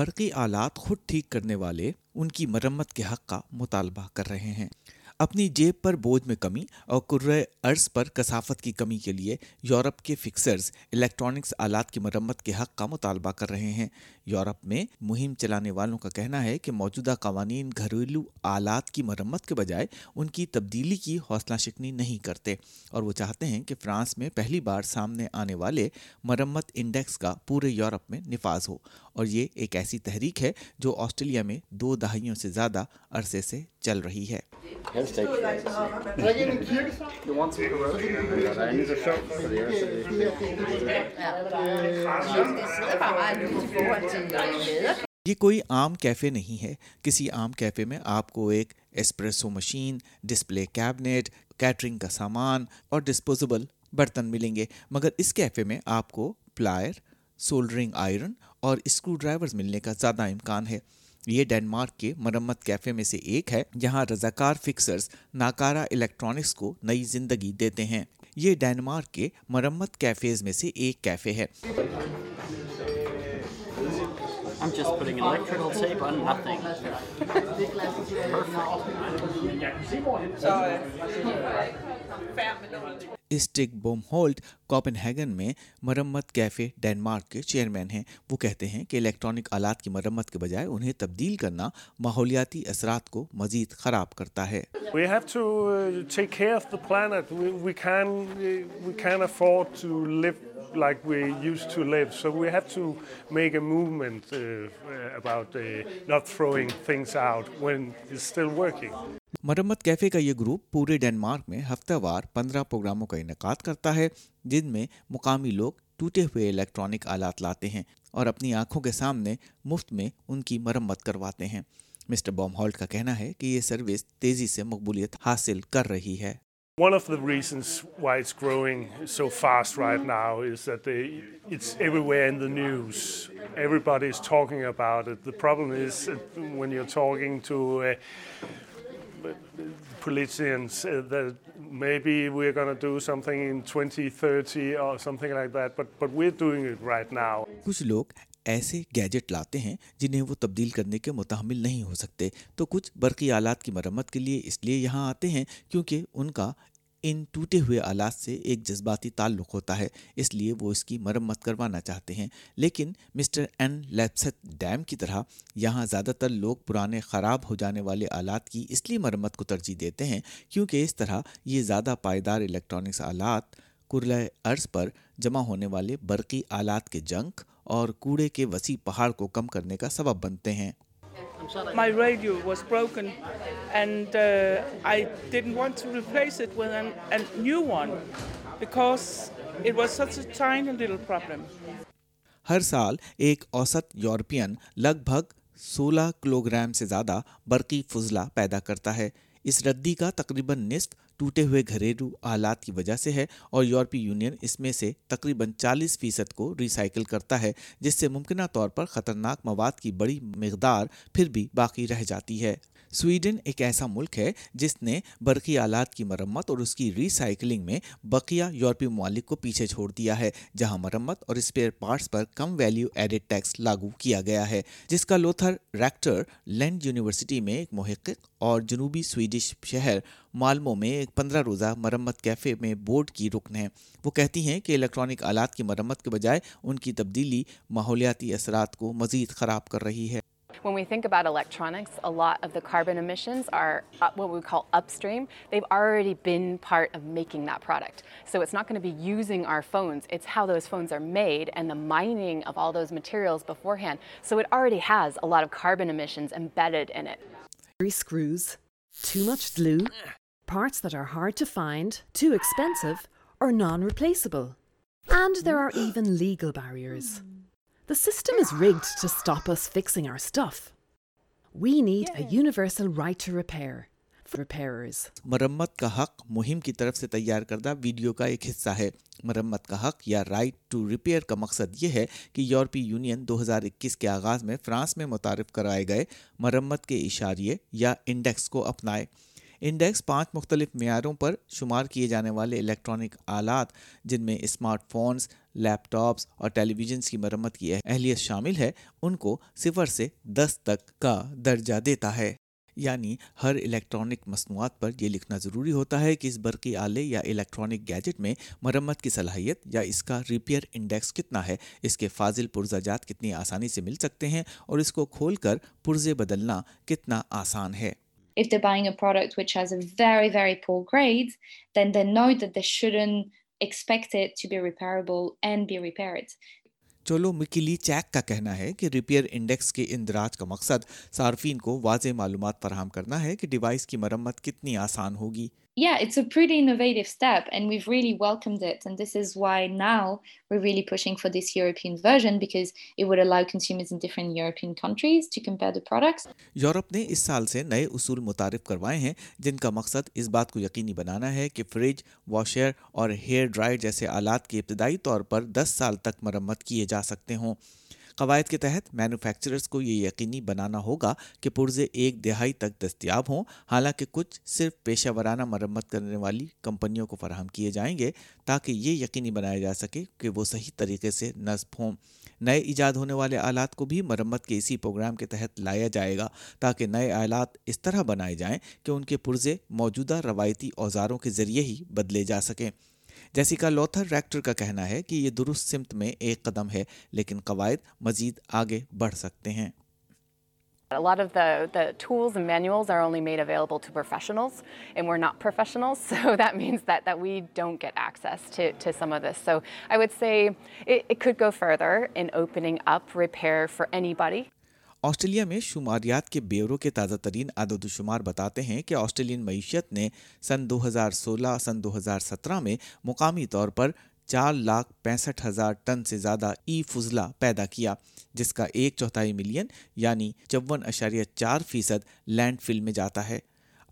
برقی آلات خود ٹھیک کرنے والے ان کی مرمت کے حق کا مطالبہ کر رہے ہیں اپنی جیب پر بوجھ میں کمی اور پر کثافت کی کمی کے لیے یورپ کے فکسرز الیکٹرانکس آلات کی مرمت کے حق کا مطالبہ کر رہے ہیں یورپ میں مہم چلانے والوں کا کہنا ہے کہ موجودہ قوانین گھریلو آلات کی مرمت کے بجائے ان کی تبدیلی کی حوصلہ شکنی نہیں کرتے اور وہ چاہتے ہیں کہ فرانس میں پہلی بار سامنے آنے والے مرمت انڈیکس کا پورے یورپ میں نفاذ ہو اور یہ ایک ایسی تحریک ہے جو آسٹریلیا میں دو دہائیوں سے زیادہ عرصے سے چل رہی ہے یہ کوئی عام کیفے نہیں ہے کسی عام کیفے میں آپ کو ایک espresso machine display cabinet catering کا سامان اور ڈسپوزبل برتن ملیں گے مگر اس کیفے میں آپ کو پلائر سولڈرنگ آئرن اور اسکرو ڈرائیورز ملنے کا زیادہ امکان ہے یہ ڈینمارک کے مرمت کیفے میں سے ایک ہے جہاں رضاکار فکسرز ناکارا الیکٹرانکس کو نئی زندگی دیتے ہیں یہ ڈینمارک کے مرمت کیفیز میں سے ایک کیفے ہے ہم چپ صحیح پہ اسٹک بوم ہولٹ کوپن ہیگن میں مرمت کیفے ڈینمارک کے چیئرمین ہیں وہ کہتے ہیں کہ الیکٹرانک آلات کی مرمت کے بجائے انہیں تبدیل کرنا ماحولیاتی اثرات کو مزید خراب کرتا ہے مرمت کیفے کا یہ گروپ پورے ڈینمارک میں ہفتہ وار پندرہ پروگراموں کا انعقاد کرتا ہے جن میں مقامی لوگ ٹوٹے ہوئے الیکٹرانک آلات لاتے ہیں اور اپنی آنکھوں کے سامنے مفت میں ان کی مرمت کرواتے ہیں مسٹر بوم ہالٹ کا کہنا ہے کہ یہ سروس تیزی سے مقبولیت حاصل کر رہی ہے One of the reasons why it's growing so fast right now is that they, it's everywhere in the news. Everybody is talking about it. The problem is when you're talking to uh, کچھ لوگ ایسے gadget لاتے ہیں جنہیں وہ تبدیل کرنے کے متحمل نہیں ہو سکتے تو کچھ برقی آلات کی مرمت کے لیے اس لیے یہاں آتے ہیں کیونکہ ان کا ان ٹوٹے ہوئے آلات سے ایک جذباتی تعلق ہوتا ہے اس لیے وہ اس کی مرمت کروانا چاہتے ہیں لیکن مسٹر این لیپسٹ ڈیم کی طرح یہاں زیادہ تر لوگ پرانے خراب ہو جانے والے آلات کی اس لیے مرمت کو ترجیح دیتے ہیں کیونکہ اس طرح یہ زیادہ پائیدار الیکٹرانکس آلات کرلۂ عرض پر جمع ہونے والے برقی آلات کے جنک اور کوڑے کے وسیع پہاڑ کو کم کرنے کا سبب بنتے ہیں my radio was was broken, and uh, I didn't want to replace it it with an, a a new one because such tiny little problem. ہر سال ایک اوسط یورپین لگ بھگ سولہ کلو گرام سے زیادہ برقی فضلہ پیدا کرتا ہے اس ردی کا تقریباً نصف ٹوٹے ہوئے گھریلو آلات کی وجہ سے ہے اور یورپی یونین اس میں سے تقریباً چالیس فیصد کو ریسائیکل کرتا ہے جس سے ممکنہ طور پر خطرناک مواد کی بڑی مقدار پھر بھی باقی رہ جاتی ہے سویڈن ایک ایسا ملک ہے جس نے برقی آلات کی مرمت اور اس کی ریسائیکلنگ میں بقیہ یورپی ممالک کو پیچھے چھوڑ دیا ہے جہاں مرمت اور اسپیئر پارٹس پر کم ویلیو ایڈٹ ٹیکس لاگو کیا گیا ہے جس کا لوتھر ریکٹر لینڈ یونیورسٹی میں ایک محقق اور جنوبی سویڈش شہر مالمو میں ایک ایک پندرہ روزہ مرمت کیفے میں بورڈ کی رکن ہے parts that are hard to find, too expensive, or non replaceable. And there are even legal barriers. The system is rigged to stop us fixing our stuff. We need a universal right to repair. Repairers. مرمت کا حق مہم کی طرف سے تیار کردہ video کا ایک حصہ ہے مرمت کا حق یا رائٹ ٹو ریپیئر کا مقصد یہ ہے کہ یورپی یونین دو ہزار اکیس کے آغاز میں فرانس میں متعارف کرائے گئے مرمت کے اشارے یا انڈیکس کو اپنائے انڈیکس پانچ مختلف معیاروں پر شمار کیے جانے والے الیکٹرانک آلات جن میں اسمارٹ فونز لیپ ٹاپس اور ٹیلی ویژنس کی مرمت کی اہلیت شامل ہے ان کو صفر سے دس تک کا درجہ دیتا ہے یعنی ہر الیکٹرانک مصنوعات پر یہ لکھنا ضروری ہوتا ہے کہ اس برقی آلے یا الیکٹرانک گیجٹ میں مرمت کی صلاحیت یا اس کا ریپیئر انڈیکس کتنا ہے اس کے فاضل پرزہ جات کتنی آسانی سے مل سکتے ہیں اور اس کو کھول کر پرزے بدلنا کتنا آسان ہے If they're buying a a product which has very, very poor grade, then they they know that shouldn't expect it to be be repairable and repaired. چلو مکیلی کہنا ہے کہ ریپیئر انڈیکس کے اندراج کا مقصد صارفین کو واضح معلومات فراہم کرنا ہے کہ ڈیوائس کی مرمت کتنی آسان ہوگی yeah, it's a pretty innovative step, and we've really welcomed it. And this is why now we're really pushing for this European version because it would allow consumers in different European countries to compare the products. Europe نے اس سال سے نئے اصول متعارف کروائے ہیں جن کا مقصد اس بات کو یقینی بنانا ہے کہ فریج واشر اور ہیئر ڈرائر جیسے آلات کے ابتدائی طور پر دس سال تک مرمت کیے جا سکتے ہوں قواعد کے تحت مینوفیکچررز کو یہ یقینی بنانا ہوگا کہ پرزے ایک دہائی تک دستیاب ہوں حالانکہ کچھ صرف پیشہ ورانہ مرمت کرنے والی کمپنیوں کو فراہم کیے جائیں گے تاکہ یہ یقینی بنایا جا سکے کہ وہ صحیح طریقے سے نصب ہوں نئے ایجاد ہونے والے آلات کو بھی مرمت کے اسی پروگرام کے تحت لایا جائے گا تاکہ نئے آلات اس طرح بنائے جائیں کہ ان کے پرزے موجودہ روایتی اوزاروں کے ذریعے ہی بدلے جا سکیں جیسیکا لوتھر ریکٹر کا کہنا ہے کہ یہ درست سمت میں ایک قدم ہے لیکن قواعد مزید آگے بڑھ سکتے ہیں A lot of the, the tools and manuals are only made available to professionals, and we're not professionals, so that means that, that we don't get access to, to some of this. So I would say it, it could go further in opening up repair for anybody. Australia میں شماریات کے بیوروں کے تازہ ترین عدد و شمار بتاتے ہیں کہ آسٹریلین معیشت نے سن دو ہزار سولہ سن دو ہزار سترہ میں مقامی طور پر چار لاکھ پینسٹھ ہزار ٹن سے زیادہ ای فضلہ پیدا کیا جس کا ایک چوتھائی ملین یعنی چون اشاریہ چار فیصد لینڈ فل میں جاتا ہے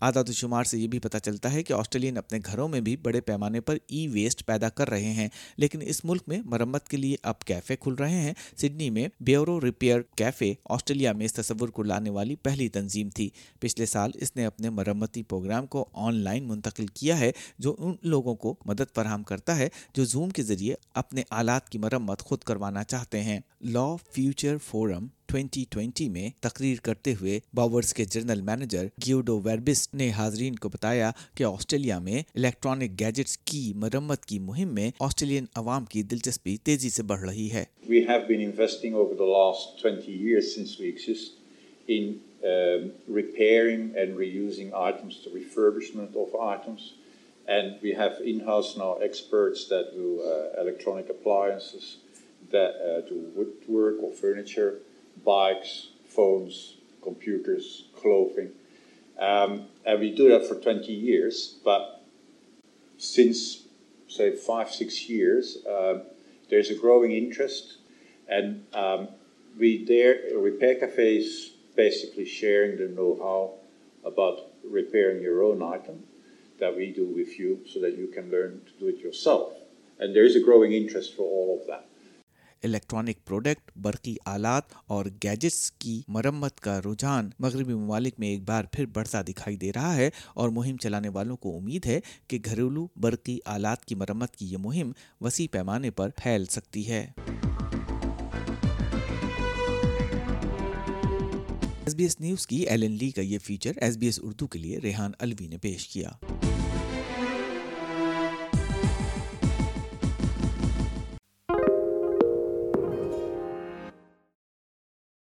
آداد و شمار سے یہ بھی پتہ چلتا ہے کہ آسٹریلین اپنے گھروں میں بھی بڑے پیمانے پر ای ویسٹ پیدا کر رہے ہیں لیکن اس ملک میں مرمت کے لیے اب کیفے کھل رہے ہیں سڈنی میں بیورو ریپیئر کیفے آسٹریلیا میں اس تصور کو لانے والی پہلی تنظیم تھی پچھلے سال اس نے اپنے مرمتی پروگرام کو آن لائن منتقل کیا ہے جو ان لوگوں کو مدد فراہم کرتا ہے جو زوم کے ذریعے اپنے آلات کی مرمت خود کروانا چاہتے ہیں لا فیوچر فورم ٹوینٹی ٹوینٹی میں تقریر کرتے ہوئے باورز کے جنرل مینیجر گیوڈو ویربس نے حاضرین کو بتایا کہ آسٹریلیا میں الیکٹرانک گیجٹس کی مرمت کی مہم میں آسٹریلین عوام کی دلچسپی تیزی سے بڑھ رہی ہے we have been investing over the last twenty years since we exist in repairing and re using items to refurbishment of items and we have in house now experts that do electronic appliances that do wood work or furniture bikes, phones, computers, clothing. Um, and we do that for 20 years, but since, say, 5-6 years, um, there's a growing interest, and um, Repair Cafe is basically sharing the know-how about repairing your own item that we do with you so that you can learn to do it yourself. And there is a growing interest for all of that. Electronic product برقی آلات اور gadgets کی مرمت کا رجحان مغربی ممالک میں ایک بار پھر بڑھتا دکھائی دے رہا ہے اور مہم چلانے والوں کو امید ہے کہ گھریلو برقی آلات کی مرمت کی یہ مہم وسیع پیمانے پر پھیل سکتی ہے ایس بی ایس نیوز کی ایل این لی کا یہ feature S B S Urdu کے لیے ریحان الوی نے پیش کیا